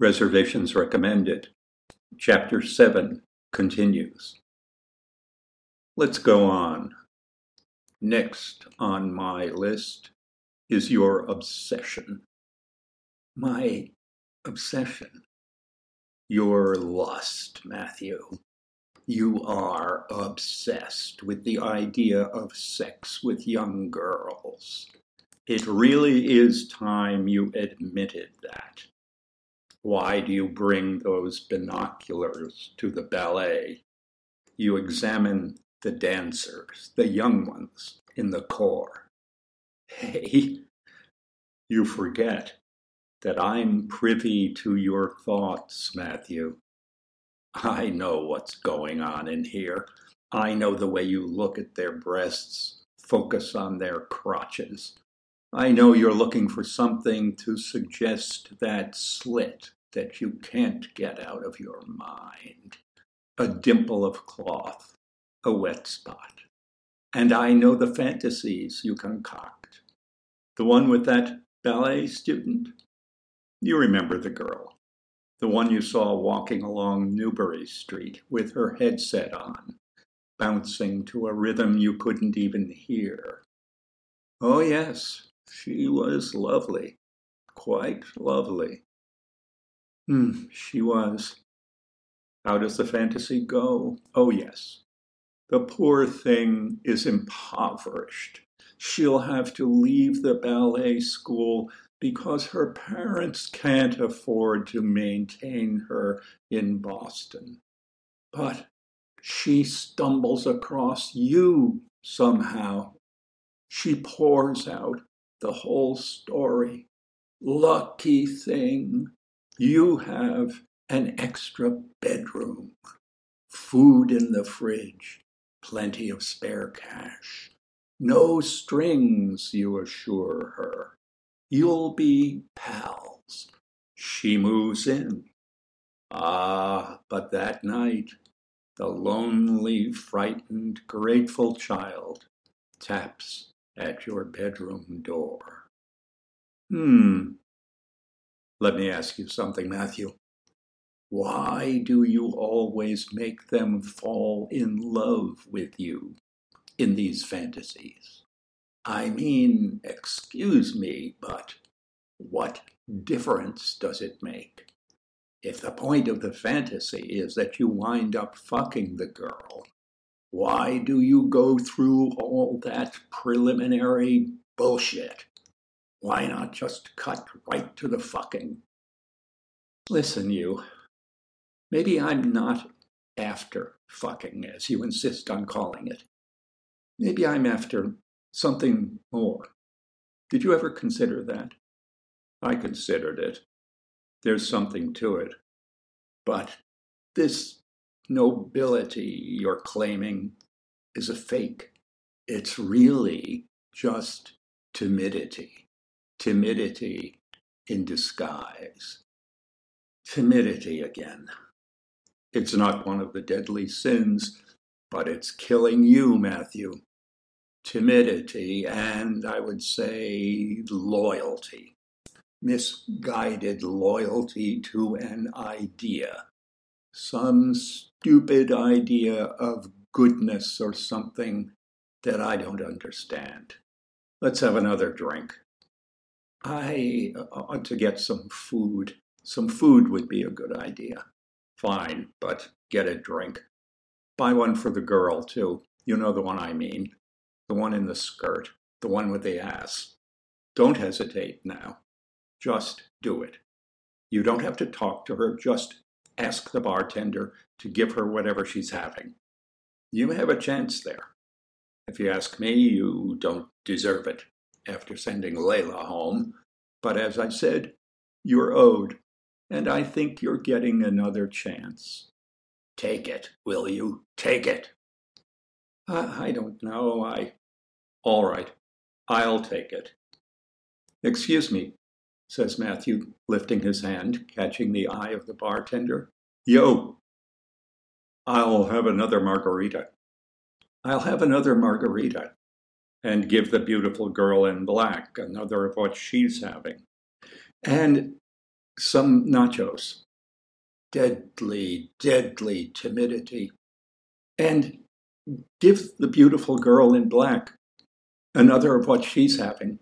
Reservations recommended. Chapter 7 continues. Let's go on. Next on my list is your obsession. My obsession. Your lust, Matthew. You are obsessed with the idea of sex with young girls. It really is time you admitted that. Why do you bring those binoculars to the ballet? You examine the dancers, the young ones in the corps. Hey, you forget that I'm privy to your thoughts, Matthew. I know what's going on in here. I know the way you look at their breasts, focus on their crotches. I know you're looking for something to suggest that slit that you can't get out of your mind. A dimple of cloth, a wet spot. And I know the fantasies you concoct. The one with that ballet student? You remember the girl. The one you saw walking along Newbury Street with her headset on, bouncing to a rhythm you couldn't even hear. Oh, yes, she was lovely, quite lovely. Hmm, she was. How does the fantasy go? Oh, yes. The poor thing is impoverished. She'll have to leave the ballet school because her parents can't afford to maintain her in Boston. But she stumbles across you somehow. She pours out the whole story. Lucky thing, you have an extra bedroom, food in the fridge, plenty of spare cash. No strings, you assure her. You'll be pals. She moves in. Ah, but that night, the lonely, frightened, grateful child taps at your bedroom door. Hmm. Let me ask you something, Matthew. Why do you always make them fall in love with you in these fantasies? I mean, excuse me, but what difference does it make? If the point of the fantasy is that you wind up fucking the girl, why do you go through all that preliminary bullshit? Why not just cut right to the fucking? Listen, you. Maybe I'm not after fucking, as you insist on calling it. Maybe I'm after something more. Did you ever consider that? I considered it. There's something to it. But this nobility you're claiming is a fake. It's really just timidity. Timidity in disguise. Timidity again. It's not one of the deadly sins, but it's killing you, Matthew. Timidity and I would say loyalty. Misguided loyalty to an idea. Some stupid idea of goodness or something that I don't understand. Let's have another drink. I uh, ought to get some food. Some food would be a good idea. Fine, but get a drink. Buy one for the girl, too. You know the one I mean. The one in the skirt. The one with the ass. Don't hesitate now. Just do it. You don't have to talk to her. Just ask the bartender to give her whatever she's having. You have a chance there. If you ask me, you don't deserve it after sending Layla home. But as I said, you're owed and I think you're getting another chance. Take it, will you? Take it. I, I don't know. I. All right, I'll take it. Excuse me, says Matthew, lifting his hand, catching the eye of the bartender. Yo, I'll have another margarita. I'll have another margarita. And give the beautiful girl in black another of what she's having. And some nachos. Deadly, deadly timidity. And give the beautiful girl in black another of what she's having.